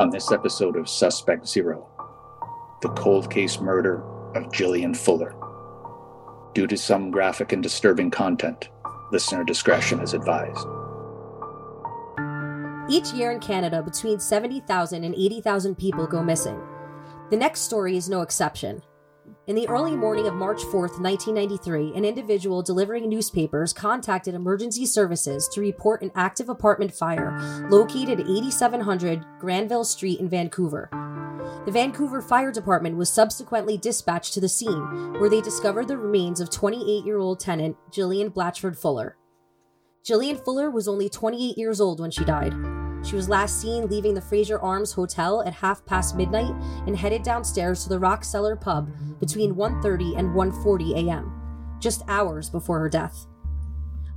on this episode of Suspect Zero the cold case murder of Jillian Fuller. Due to some graphic and disturbing content, listener discretion is advised. Each year in Canada, between 70,000 and 80,000 people go missing. The next story is no exception. In the early morning of March 4th, 1993, an individual delivering newspapers contacted emergency services to report an active apartment fire located at 8700 Granville Street in Vancouver. The Vancouver Fire Department was subsequently dispatched to the scene, where they discovered the remains of 28 year old tenant Jillian Blatchford Fuller. Jillian Fuller was only 28 years old when she died. She was last seen leaving the Fraser Arms Hotel at half past midnight and headed downstairs to the Rock Cellar pub between 1:30 and 1:40 a.m., just hours before her death.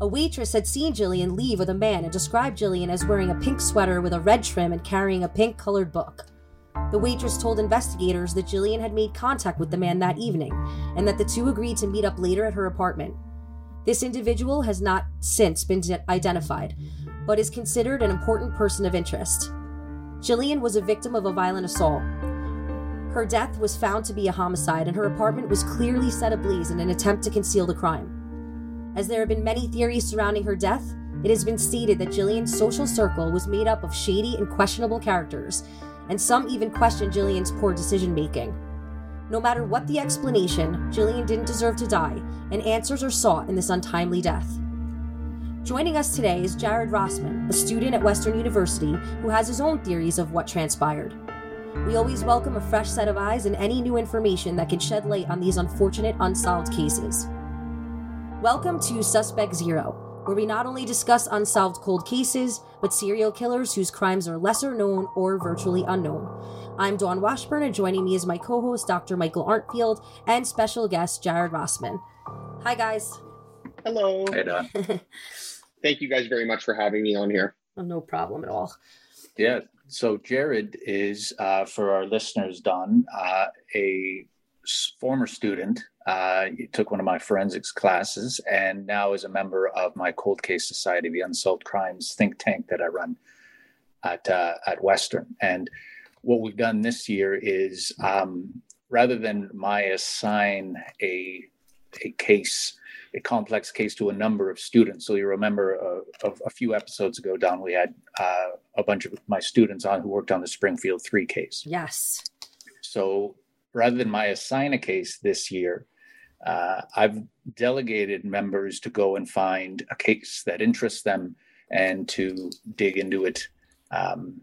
A waitress had seen Jillian leave with a man and described Jillian as wearing a pink sweater with a red trim and carrying a pink colored book. The waitress told investigators that Jillian had made contact with the man that evening and that the two agreed to meet up later at her apartment. This individual has not since been identified, but is considered an important person of interest. Jillian was a victim of a violent assault. Her death was found to be a homicide, and her apartment was clearly set ablaze in an attempt to conceal the crime. As there have been many theories surrounding her death, it has been stated that Jillian's social circle was made up of shady and questionable characters, and some even question Jillian's poor decision making. No matter what the explanation, Jillian didn't deserve to die, and answers are sought in this untimely death. Joining us today is Jared Rossman, a student at Western University who has his own theories of what transpired. We always welcome a fresh set of eyes and any new information that can shed light on these unfortunate unsolved cases. Welcome to Suspect Zero, where we not only discuss unsolved cold cases, but serial killers whose crimes are lesser known or virtually unknown. I'm Dawn Washburn, and joining me is my co host, Dr. Michael Arntfield, and special guest, Jared Rossman. Hi, guys. Hello. Hey, Dawn. Thank you guys very much for having me on here. Oh, no problem at all. Yeah. So Jared is, uh, for our listeners, Dawn, uh, a s- former student. Uh, he took one of my forensics classes and now is a member of my Cold Case Society, the Unsolved Crimes think tank that I run at uh, at Western. And what we've done this year is, um, rather than my assign a a case a complex case to a number of students. So you remember uh, a, a, few episodes ago, Dawn, we had uh, a bunch of my students on who worked on the Springfield 3 case. Yes. So rather than my assign a case this year, uh, I've delegated members to go and find a case that interests them and to dig into it um,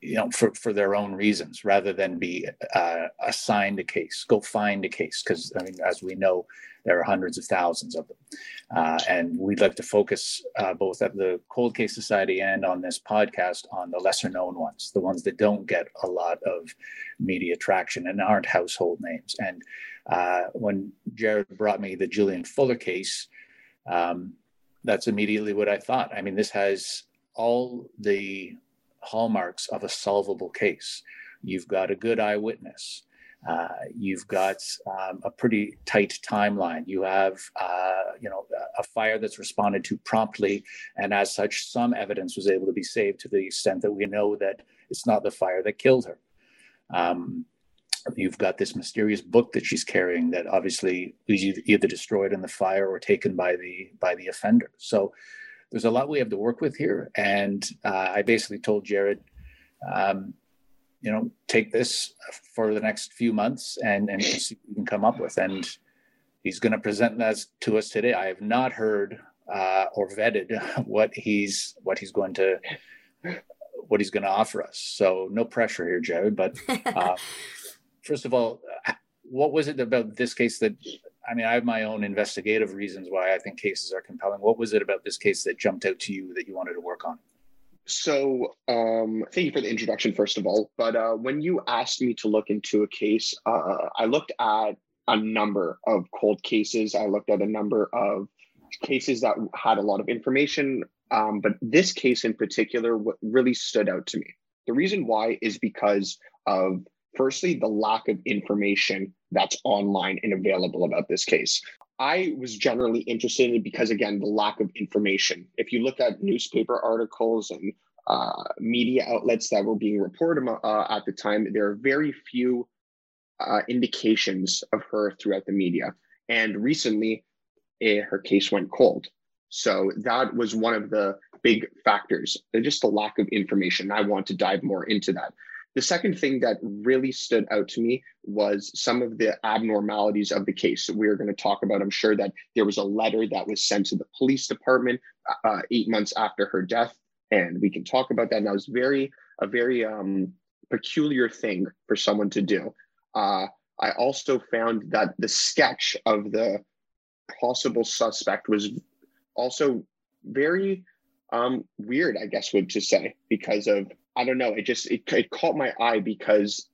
you know for, for their own reasons rather than be uh, assigned a case go find a case because i mean as we know there are hundreds of thousands of them. Uh, and we'd like to focus uh, both at the cold case society and on this podcast on the lesser known ones the ones that don't get a lot of media traction and aren't household names. And uh, when jared brought me the jillian fuller case um, that's immediately what i thought. I mean this has all the hallmarks of a solvable case. You've got a good eyewitness. Uh, you've got um, a pretty tight timeline. You have, uh, you know, a fire that's responded to promptly, and as such, some evidence was able to be saved to the extent that we know that it's not the fire that killed her. Um, you've got this mysterious book that she's carrying that obviously was either destroyed in the fire or taken by the by the offender. So there's a lot we have to work with here. And uh, I basically told Jared, um, you know, take this for the next few months and and see what we can come up with. And he's going to present that to us today. I have not heard uh, or vetted what he's what he's going to what he's going to offer us. So no pressure here, Jared. But uh, first of all, what was it about this case that I mean, I have my own investigative reasons why I think cases are compelling. What was it about this case that jumped out to you that you wanted to work on? So, um, thank you for the introduction, first of all. But uh, when you asked me to look into a case, uh, I looked at a number of cold cases. I looked at a number of cases that had a lot of information. Um, but this case in particular, what really stood out to me. The reason why is because of firstly the lack of information that's online and available about this case. I was generally interested in it because, again, the lack of information. If you look at newspaper articles and uh, media outlets that were being reported uh, at the time, there are very few uh, indications of her throughout the media. And recently, eh, her case went cold. So that was one of the big factors, just the lack of information. I want to dive more into that. The second thing that really stood out to me was some of the abnormalities of the case. that We are going to talk about, I'm sure, that there was a letter that was sent to the police department uh, eight months after her death. And we can talk about that. And that was very, a very um, peculiar thing for someone to do. Uh, I also found that the sketch of the possible suspect was also very um, weird, I guess, would to say, because of I don't know, it just it, it caught my eye because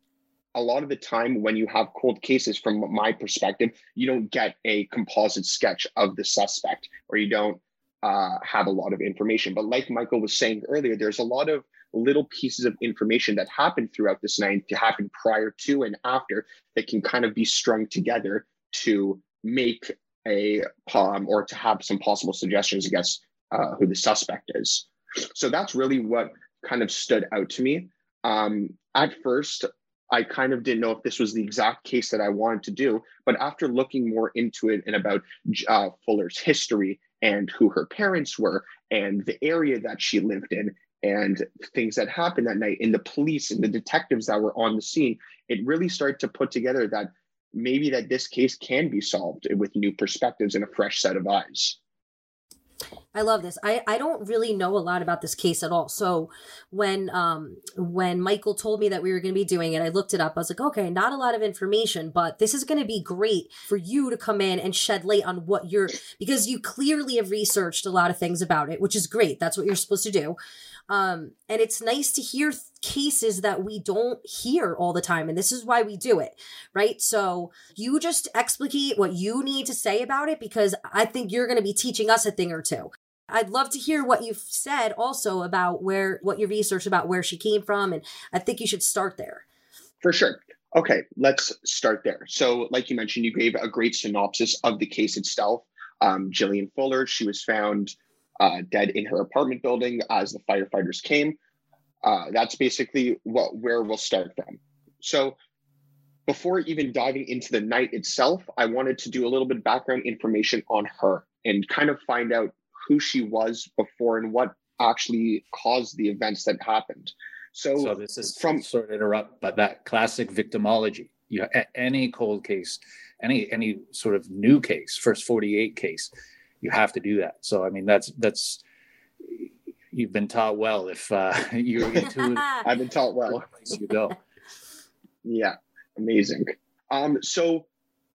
a lot of the time when you have cold cases, from my perspective, you don't get a composite sketch of the suspect, or you don't uh, have a lot of information. But like Michael was saying earlier, there's a lot of little pieces of information that happen throughout this night to happen prior to and after that can kind of be strung together to make a um, or to have some possible suggestions against uh, who the suspect is. So that's really what kind of stood out to me. Um, at first, I kind of didn't know if this was the exact case that I wanted to do, but after looking more into it and about uh, Fuller's history and who her parents were and the area that she lived in and things that happened that night and the police and the detectives that were on the scene, it really started to put together that maybe that this case can be solved with new perspectives and a fresh set of eyes. I love this. I, I don't really know a lot about this case at all. So when um when Michael told me that we were going to be doing it, I looked it up. I was like, okay, not a lot of information, but this is going to be great for you to come in and shed light on what you're because you clearly have researched a lot of things about it, which is great. That's what you're supposed to do. Um, and it's nice to hear th- cases that we don't hear all the time. And this is why we do it, right? So you just explicate what you need to say about it because I think you're going to be teaching us a thing or two. I'd love to hear what you've said also about where, what your research about where she came from. And I think you should start there. For sure. Okay, let's start there. So, like you mentioned, you gave a great synopsis of the case itself. Um, Jillian Fuller, she was found uh, dead in her apartment building as the firefighters came. Uh, that's basically what where we'll start from. So before even diving into the night itself, I wanted to do a little bit of background information on her and kind of find out who she was before and what actually caused the events that happened. So, so this is from sort of interrupt, but that classic victimology. You know, any cold case, any any sort of new case, first forty eight case, you have to do that. So I mean that's that's you've been taught well if uh, you're into I've been taught well. you go. Yeah, amazing. Um, so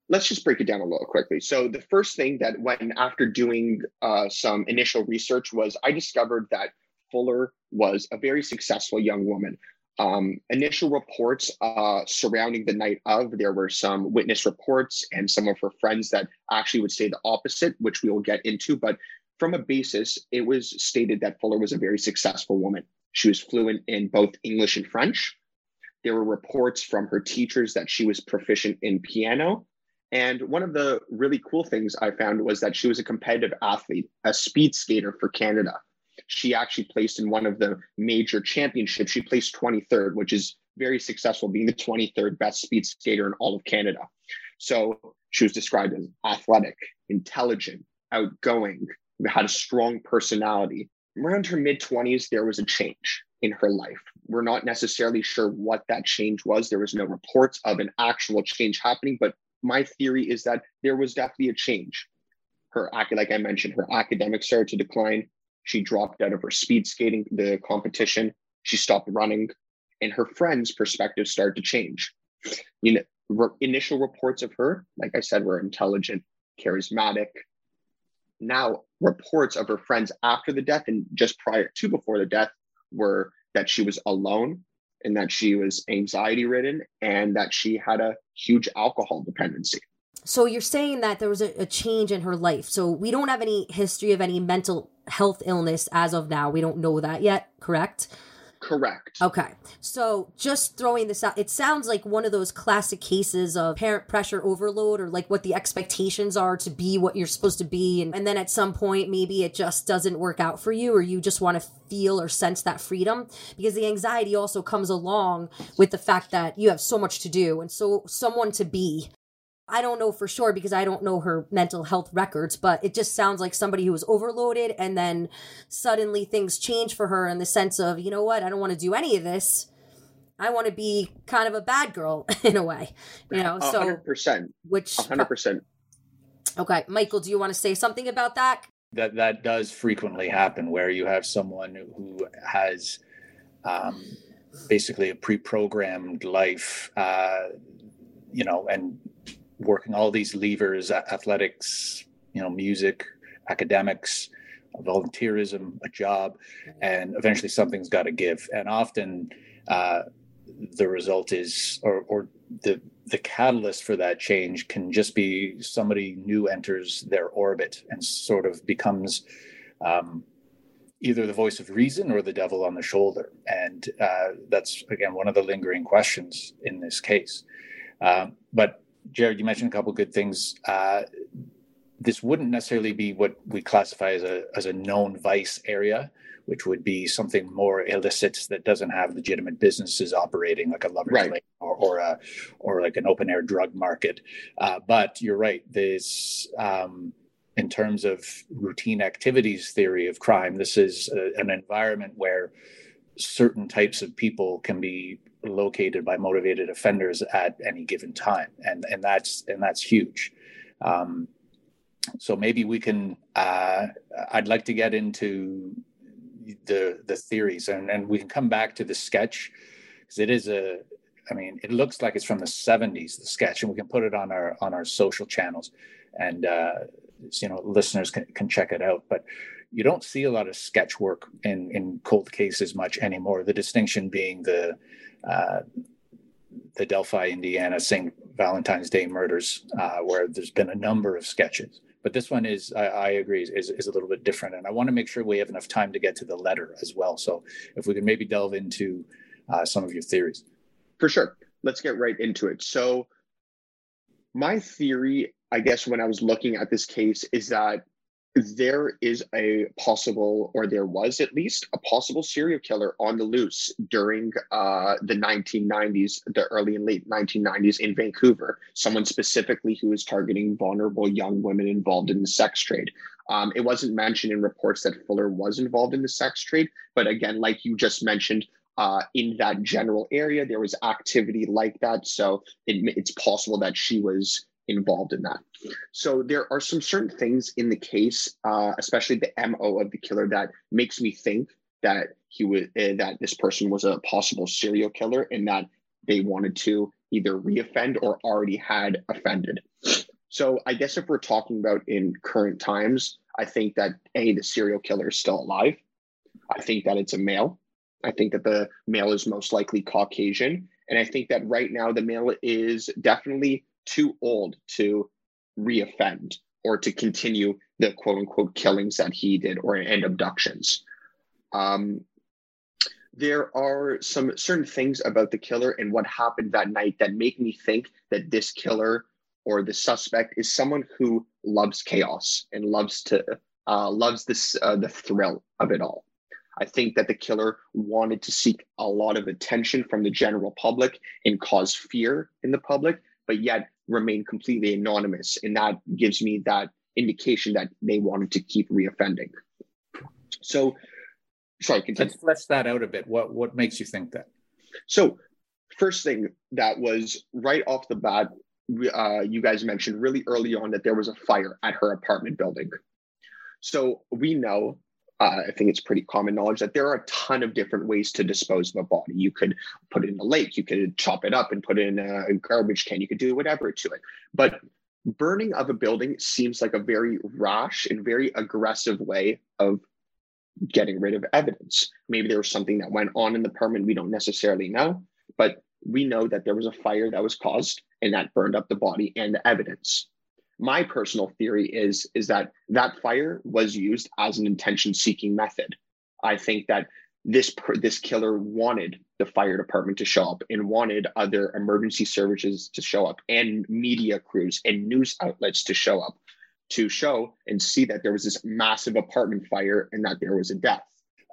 let's just break it down a little quickly. So the first thing that when after doing uh, some initial research was I discovered that Fuller was a very successful young woman. Um, initial reports uh, surrounding the night of, there were some witness reports and some of her friends that actually would say the opposite, which we will get into. But from a basis, it was stated that Fuller was a very successful woman. She was fluent in both English and French. There were reports from her teachers that she was proficient in piano. And one of the really cool things I found was that she was a competitive athlete, a speed skater for Canada she actually placed in one of the major championships. She placed 23rd, which is very successful, being the 23rd best speed skater in all of Canada. So she was described as athletic, intelligent, outgoing, had a strong personality. Around her mid 20s, there was a change in her life. We're not necessarily sure what that change was. There was no reports of an actual change happening, but my theory is that there was definitely a change. Her, like I mentioned, her academics started to decline. She dropped out of her speed skating, the competition. She stopped running, and her friends' perspectives started to change. You know, re- initial reports of her, like I said, were intelligent, charismatic. Now, reports of her friends after the death and just prior to before the death were that she was alone and that she was anxiety ridden and that she had a huge alcohol dependency. So you're saying that there was a, a, change in her life. So we don't have any history of any mental health illness as of now. We don't know that yet, correct? Correct. Okay. So just throwing this out, it sounds like one of those classic cases of parent pressure overload or like what the expectations are to be what you're supposed to be. And, and then at some point, maybe it just doesn't work out for you or you just want to feel or sense that freedom because the anxiety also comes along with the fact that you have so much to do and so someone to be I don't know for sure because I don't know her mental health records, but it just sounds like somebody who was overloaded and then suddenly things change for her in the sense of, you know what, I don't want to do any of this. I want to be kind of a bad girl in a way, you know. So 100%. Which 100%. Okay, Michael, do you want to say something about that? That that does frequently happen where you have someone who has um, basically a pre-programmed life, uh, you know, and working all these levers athletics you know music academics volunteerism a job and eventually something's got to give. And often uh, the result is or, or the the catalyst for that change can just be somebody new enters their orbit and sort of becomes um, either the voice of reason or the devil on the shoulder. And uh, that's again one of the lingering questions in this case. Um, but Jared, you mentioned a couple good things. Uh, this wouldn't necessarily be what we classify as a as a known vice area, which would be something more illicit that doesn't have legitimate businesses operating, like a lover's right. lane or or, a, or like an open air drug market. Uh, but you're right. This um, in terms of routine activities theory of crime, this is a, an environment where certain types of people can be located by motivated offenders at any given time, and and that's and that's huge. Um, so maybe we can. Uh, I'd like to get into the the theories, and and we can come back to the sketch because it is a. I mean, it looks like it's from the '70s, the sketch, and we can put it on our on our social channels, and uh, you know, listeners can, can check it out. But you don't see a lot of sketch work in in cold cases much anymore. The distinction being the uh, the Delphi, Indiana St. Valentine's Day murders, uh, where there's been a number of sketches. But this one is, I, I agree, is, is a little bit different. And I want to make sure we have enough time to get to the letter as well. So if we could maybe delve into uh, some of your theories. For sure. Let's get right into it. So, my theory, I guess, when I was looking at this case, is that there is a possible, or there was at least a possible serial killer on the loose during uh, the 1990s, the early and late 1990s in Vancouver. Someone specifically who was targeting vulnerable young women involved in the sex trade. Um, it wasn't mentioned in reports that Fuller was involved in the sex trade, but again, like you just mentioned, uh, in that general area, there was activity like that. So it, it's possible that she was involved in that. So there are some certain things in the case, uh, especially the MO of the killer, that makes me think that he was uh, that this person was a possible serial killer and that they wanted to either reoffend or already had offended. So I guess if we're talking about in current times, I think that a the serial killer is still alive. I think that it's a male. I think that the male is most likely Caucasian. And I think that right now the male is definitely too old to reoffend or to continue the quote unquote killings that he did or and abductions. Um, there are some certain things about the killer and what happened that night that make me think that this killer or the suspect is someone who loves chaos and loves to uh, loves this uh, the thrill of it all. I think that the killer wanted to seek a lot of attention from the general public and cause fear in the public, but yet remain completely anonymous. And that gives me that indication that they wanted to keep reoffending. So, sorry, continue. Let's flesh that out a bit. What what makes you think that? So, first thing that was right off the bat, uh, you guys mentioned really early on that there was a fire at her apartment building. So we know uh, I think it's pretty common knowledge that there are a ton of different ways to dispose of a body. You could put it in a lake, you could chop it up and put it in a garbage can, you could do whatever to it. But burning of a building seems like a very rash and very aggressive way of getting rid of evidence. Maybe there was something that went on in the permit we don't necessarily know, but we know that there was a fire that was caused and that burned up the body and the evidence my personal theory is is that that fire was used as an intention seeking method i think that this this killer wanted the fire department to show up and wanted other emergency services to show up and media crews and news outlets to show up to show and see that there was this massive apartment fire and that there was a death.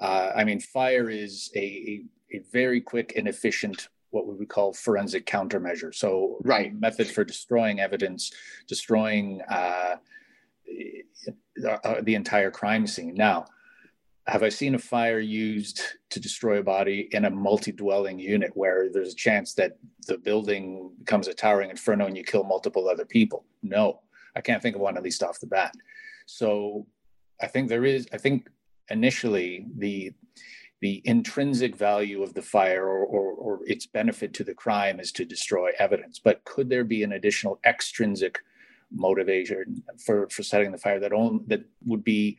Uh, I mean, fire is a, a very quick and efficient what we would call forensic countermeasure. So, right method for destroying evidence, destroying uh, uh, the entire crime scene. Now, have I seen a fire used to destroy a body in a multi-dwelling unit where there's a chance that the building becomes a towering inferno and you kill multiple other people? No, I can't think of one at least off the bat. So, I think there is. I think initially the the intrinsic value of the fire or, or, or, its benefit to the crime is to destroy evidence. But could there be an additional extrinsic motivation for, for setting the fire that, only, that would be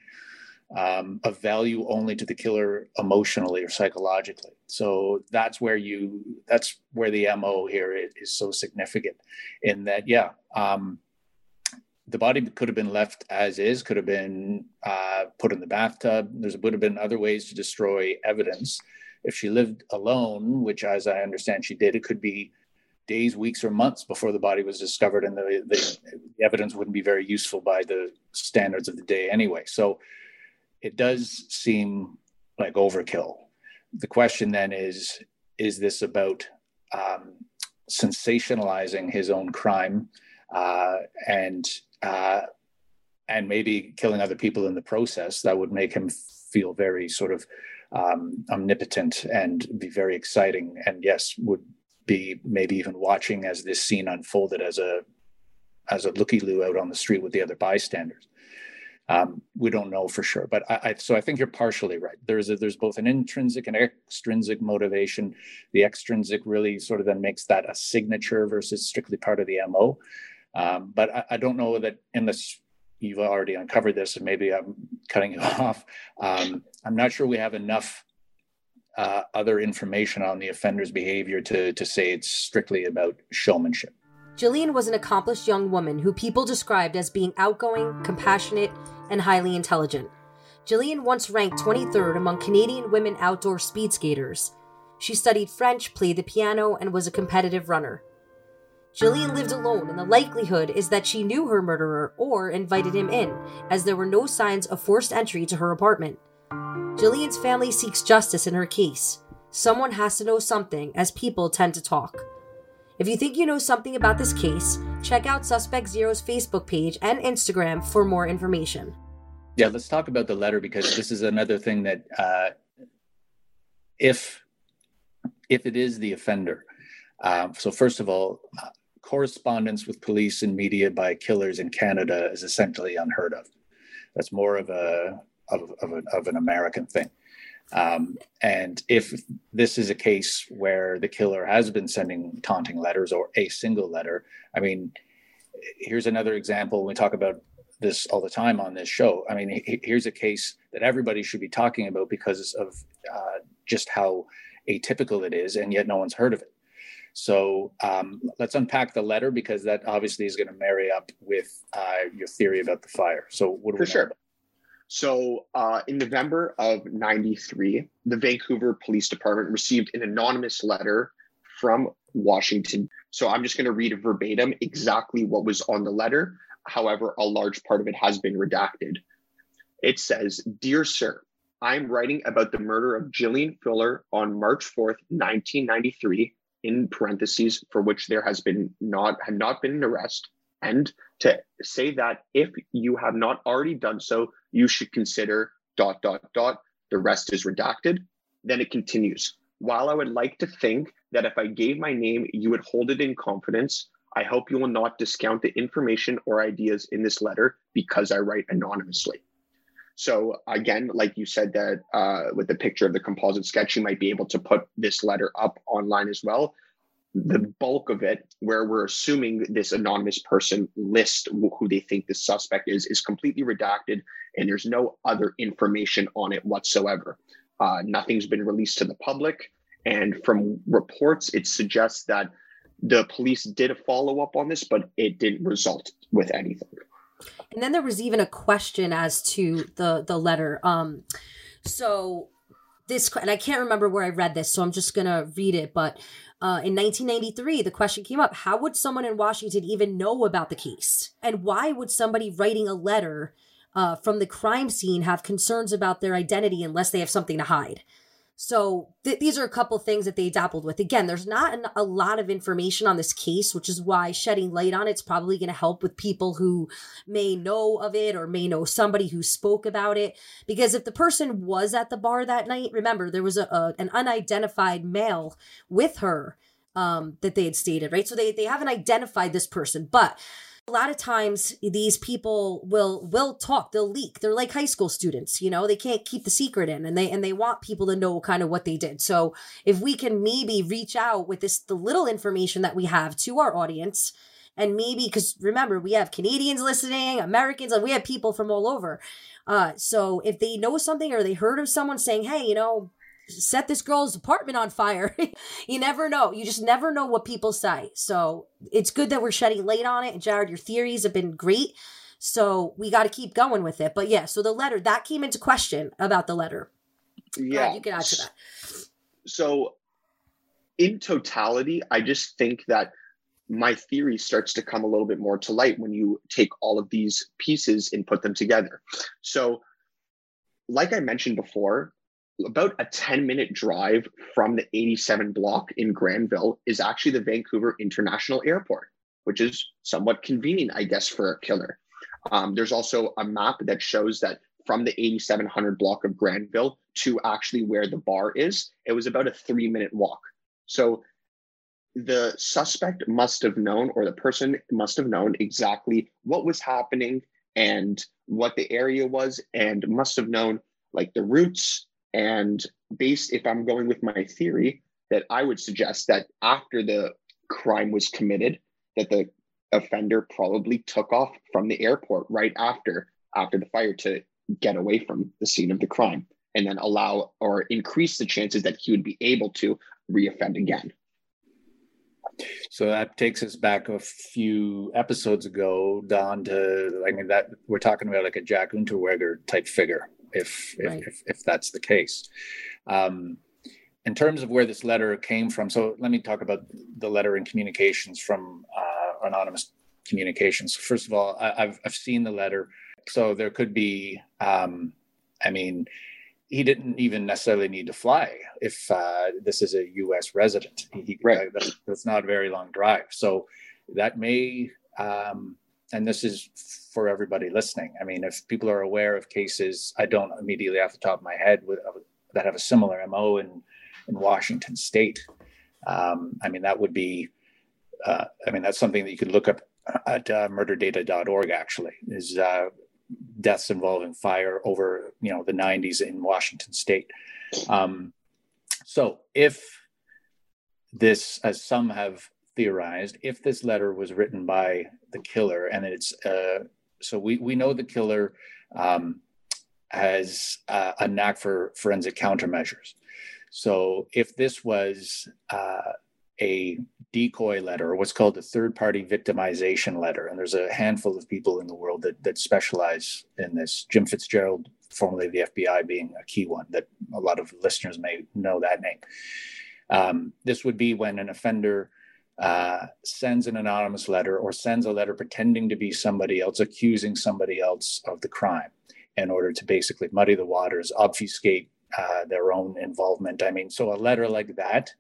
um, of value only to the killer emotionally or psychologically? So that's where you that's where the mo here is, is so significant in that yeah um, the body could have been left as is, could have been uh, put in the bathtub. There would have been other ways to destroy evidence. If she lived alone, which, as I understand, she did, it could be days, weeks, or months before the body was discovered, and the, the, the evidence wouldn't be very useful by the standards of the day anyway. So it does seem like overkill. The question then is: Is this about um, sensationalizing his own crime? Uh, and uh, and maybe killing other people in the process that would make him feel very sort of um, omnipotent and be very exciting and yes would be maybe even watching as this scene unfolded as a as a looky loo out on the street with the other bystanders. Um, we don't know for sure but I, I, so i think you're partially right. There's a, there's both an intrinsic and extrinsic motivation. The extrinsic really sort of then makes that a signature versus strictly part of the mo um, but I, I, don't know that unless you've already uncovered this, and maybe I'm cutting you off. Um, I'm not sure we have enough uh, other information on the offender's behavior to, to say it's strictly about showmanship. Jillian was an accomplished young woman who people described as being outgoing, compassionate, and highly intelligent. Jillian once ranked 23rd among Canadian women outdoor speed skaters. She studied French, played the piano, and was a competitive runner. Jillian lived alone, and the likelihood is that she knew her murderer or invited him in, as there were no signs of forced entry to her apartment. Jillian's family seeks justice in her case. Someone has to know something, as people tend to talk. If you think you know something about this case, check out Suspect Zero's Facebook page and Instagram for more information. Yeah, let's talk about the letter because this is another thing that uh, if if it is the offender. Uh, so first of all, correspondence with police and media by killers in Canada is essentially unheard of. That's more of a of, of, a, of an American thing. Um, and if this is a case where the killer has been sending taunting letters or a single letter, I mean, here's another example. We talk about this all the time on this show. I mean, here's a case that everybody should be talking about because of uh, just how atypical it is, and yet no one's heard of it. So um, let's unpack the letter because that obviously is going to marry up with uh, your theory about the fire. So what do For we sure. So uh, in November of 93, the Vancouver Police Department received an anonymous letter from Washington. So I'm just going to read verbatim exactly what was on the letter. However, a large part of it has been redacted. It says, Dear Sir, I'm writing about the murder of Jillian Fuller on March 4th, 1993 in parentheses for which there has been not had not been an arrest. And to say that if you have not already done so you should consider dot dot dot the rest is redacted then it continues. While i would like to think that if i gave my name you would hold it in confidence i hope you will not discount the information or ideas in this letter because i write anonymously so again, like you said that uh, with the picture of the composite sketch, you might be able to put this letter up online as well. The bulk of it, where we're assuming this anonymous person list who they think the suspect is, is completely redacted, and there's no other information on it whatsoever. Uh, nothing's been released to the public, and from reports, it suggests that the police did a follow up on this, but it didn't result with anything. And then there was even a question as to the the letter. Um, so this, and I can't remember where I read this, so I'm just gonna read it. But uh, in 1993, the question came up: How would someone in Washington even know about the case, and why would somebody writing a letter uh, from the crime scene have concerns about their identity unless they have something to hide? So th- these are a couple things that they dabbled with. Again, there's not an, a lot of information on this case, which is why shedding light on it's probably going to help with people who may know of it or may know somebody who spoke about it. Because if the person was at the bar that night, remember there was a, a an unidentified male with her um, that they had stated, right? So they they haven't identified this person, but a lot of times these people will will talk they'll leak. They're like high school students you know they can't keep the secret in and they and they want people to know kind of what they did. So if we can maybe reach out with this the little information that we have to our audience and maybe because remember we have canadians listening americans and we have people from all over. Uh so if they know something or they heard of someone saying hey you know set this girl's apartment on fire. you never know. You just never know what people say. So it's good that we're shedding light on it. And Jared, your theories have been great. So we got to keep going with it. But yeah, so the letter that came into question about the letter. Yeah, you can add to that. So, in totality, I just think that my theory starts to come a little bit more to light when you take all of these pieces and put them together. So, like I mentioned before, about a 10 minute drive from the 87 block in Granville is actually the Vancouver International Airport, which is somewhat convenient, I guess, for a killer. Um, there's also a map that shows that from the 8700 block of Granville to actually where the bar is, it was about a three minute walk. So the suspect must have known, or the person must have known exactly what was happening and what the area was, and must have known like the routes, and based, if I'm going with my theory, that I would suggest that after the crime was committed, that the offender probably took off from the airport right after after the fire to get away from the scene of the crime and then allow or increase the chances that he would be able to reoffend again. So that takes us back a few episodes ago down to I mean that we're talking about like a Jack Unterweger type figure if right. if, if, that's the case. Um, in terms of where this letter came from, so let me talk about the letter and communications from uh, anonymous communications. First of all, I, have I've seen the letter, so there could be. Um, I mean, he didn't even necessarily need to fly if uh, this is a U.S. resident. He, right. That's, that's, not a very long drive, so that may um, and this is for everybody listening. I mean, if people are aware of cases, I don't immediately off the top of my head with, uh, that have a similar MO in in Washington State. Um, I mean, that would be. Uh, I mean, that's something that you could look up at uh, murderdata.org. Actually, is uh, deaths involving fire over you know the 90s in Washington State. Um, so if this, as some have theorized if this letter was written by the killer and it's uh, so we, we know the killer um, has uh, a knack for forensic countermeasures. So if this was uh, a decoy letter or what's called a third party victimization letter and there's a handful of people in the world that, that specialize in this. Jim fitzgerald formerly the fbi being a key one that a lot of listeners may know that name. Um, this would be when an offender uh, sends an anonymous letter or sends a letter pretending to be somebody else, accusing somebody else of the crime in order to basically muddy the waters, obfuscate uh, their own involvement. I mean, so a letter like that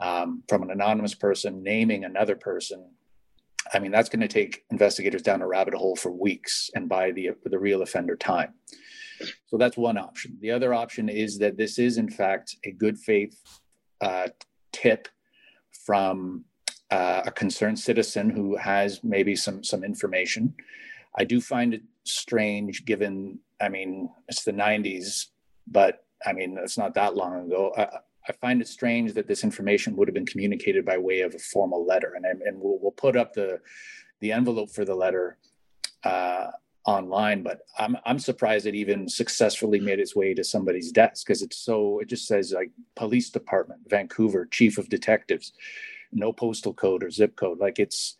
um, from an anonymous person naming another person. I mean, that's going to take investigators down a rabbit hole for weeks and buy the, the real offender time. So that's one option. The other option is that this is, in fact, a good faith uh, tip from uh, a concerned citizen who has maybe some some information. I do find it strange, given I mean it's the '90s, but I mean it's not that long ago. I, I find it strange that this information would have been communicated by way of a formal letter, and and we'll, we'll put up the the envelope for the letter uh, online. But I'm I'm surprised it even successfully made its way to somebody's desk because it's so it just says like police department, Vancouver, chief of detectives no postal code or zip code. Like it's,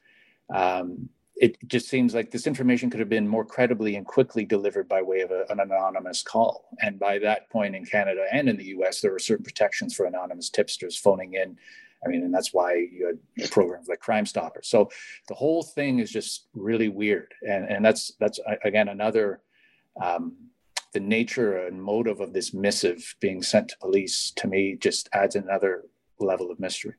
um, it just seems like this information could have been more credibly and quickly delivered by way of a, an anonymous call. And by that point in Canada and in the US, there were certain protections for anonymous tipsters phoning in. I mean, and that's why you had programs like Crime Stoppers. So the whole thing is just really weird. And, and that's, that's again, another, um, the nature and motive of this missive being sent to police to me just adds another level of mystery.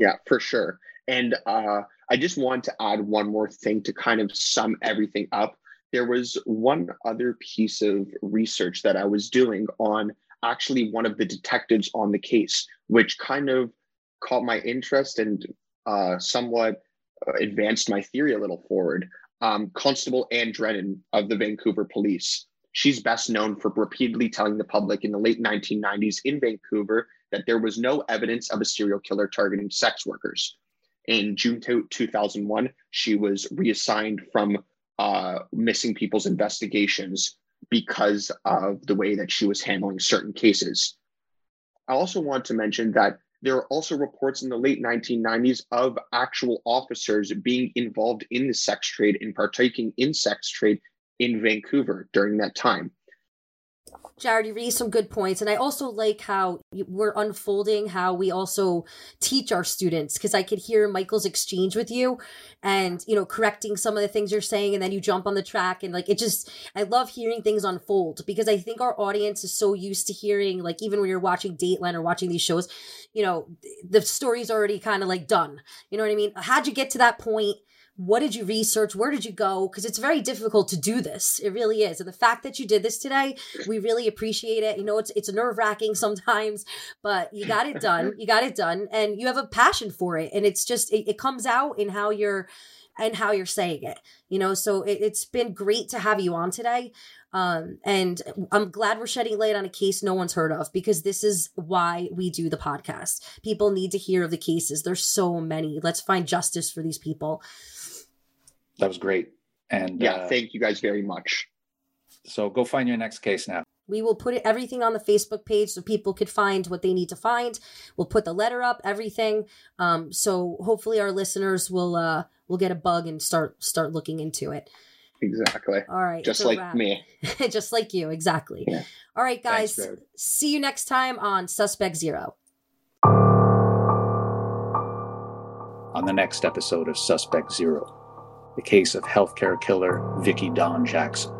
Yeah, for sure. And uh, I just want to add one more thing to kind of sum everything up. There was one other piece of research that I was doing on actually one of the detectives on the case, which kind of caught my interest and uh, somewhat uh, advanced my theory a little forward. Um, Constable Anne Drennan of the Vancouver Police. She's best known for repeatedly telling the public in the late 1990s in Vancouver that there was no evidence of a serial killer targeting sex workers. In June 2001, she was reassigned from uh, missing people's investigations because of the way that she was handling certain cases. I also want to mention that there are also reports in the late 1990s of actual officers being involved in the sex trade and partaking in sex trade in Vancouver during that time. Jared, you raised some good points. And I also like how we're unfolding how we also teach our students because I could hear Michael's exchange with you and, you know, correcting some of the things you're saying. And then you jump on the track. And like, it just, I love hearing things unfold because I think our audience is so used to hearing, like, even when you're watching Dateline or watching these shows, you know, the story's already kind of like done. You know what I mean? How'd you get to that point? What did you research? Where did you go? Because it's very difficult to do this. It really is. And the fact that you did this today we really appreciate it. You know it's it's nerve-wracking sometimes but you got it done. You got it done and you have a passion for it and it's just it, it comes out in how you're and how you're saying it you know? So it, it's been great to have you on today um, and I'm glad we're shedding light on a case no one's heard of because this is why we do the podcast. People need to hear of the cases. There's so many. Let's find justice for these people that was great. And yeah, uh, thank you guys very much. So go find your next case now. We will put everything on the Facebook page so people could find what they need to find. We'll put the letter up, everything. Um, so hopefully our listeners will uh, will get a bug and start start looking into it. Exactly. All right. Just like me. Just like you. Exactly. Yeah. All right, guys. Thanks, see you next time on Suspect Zero. On the next episode of Suspect Zero the case of healthcare killer Vicki Dawn Jackson.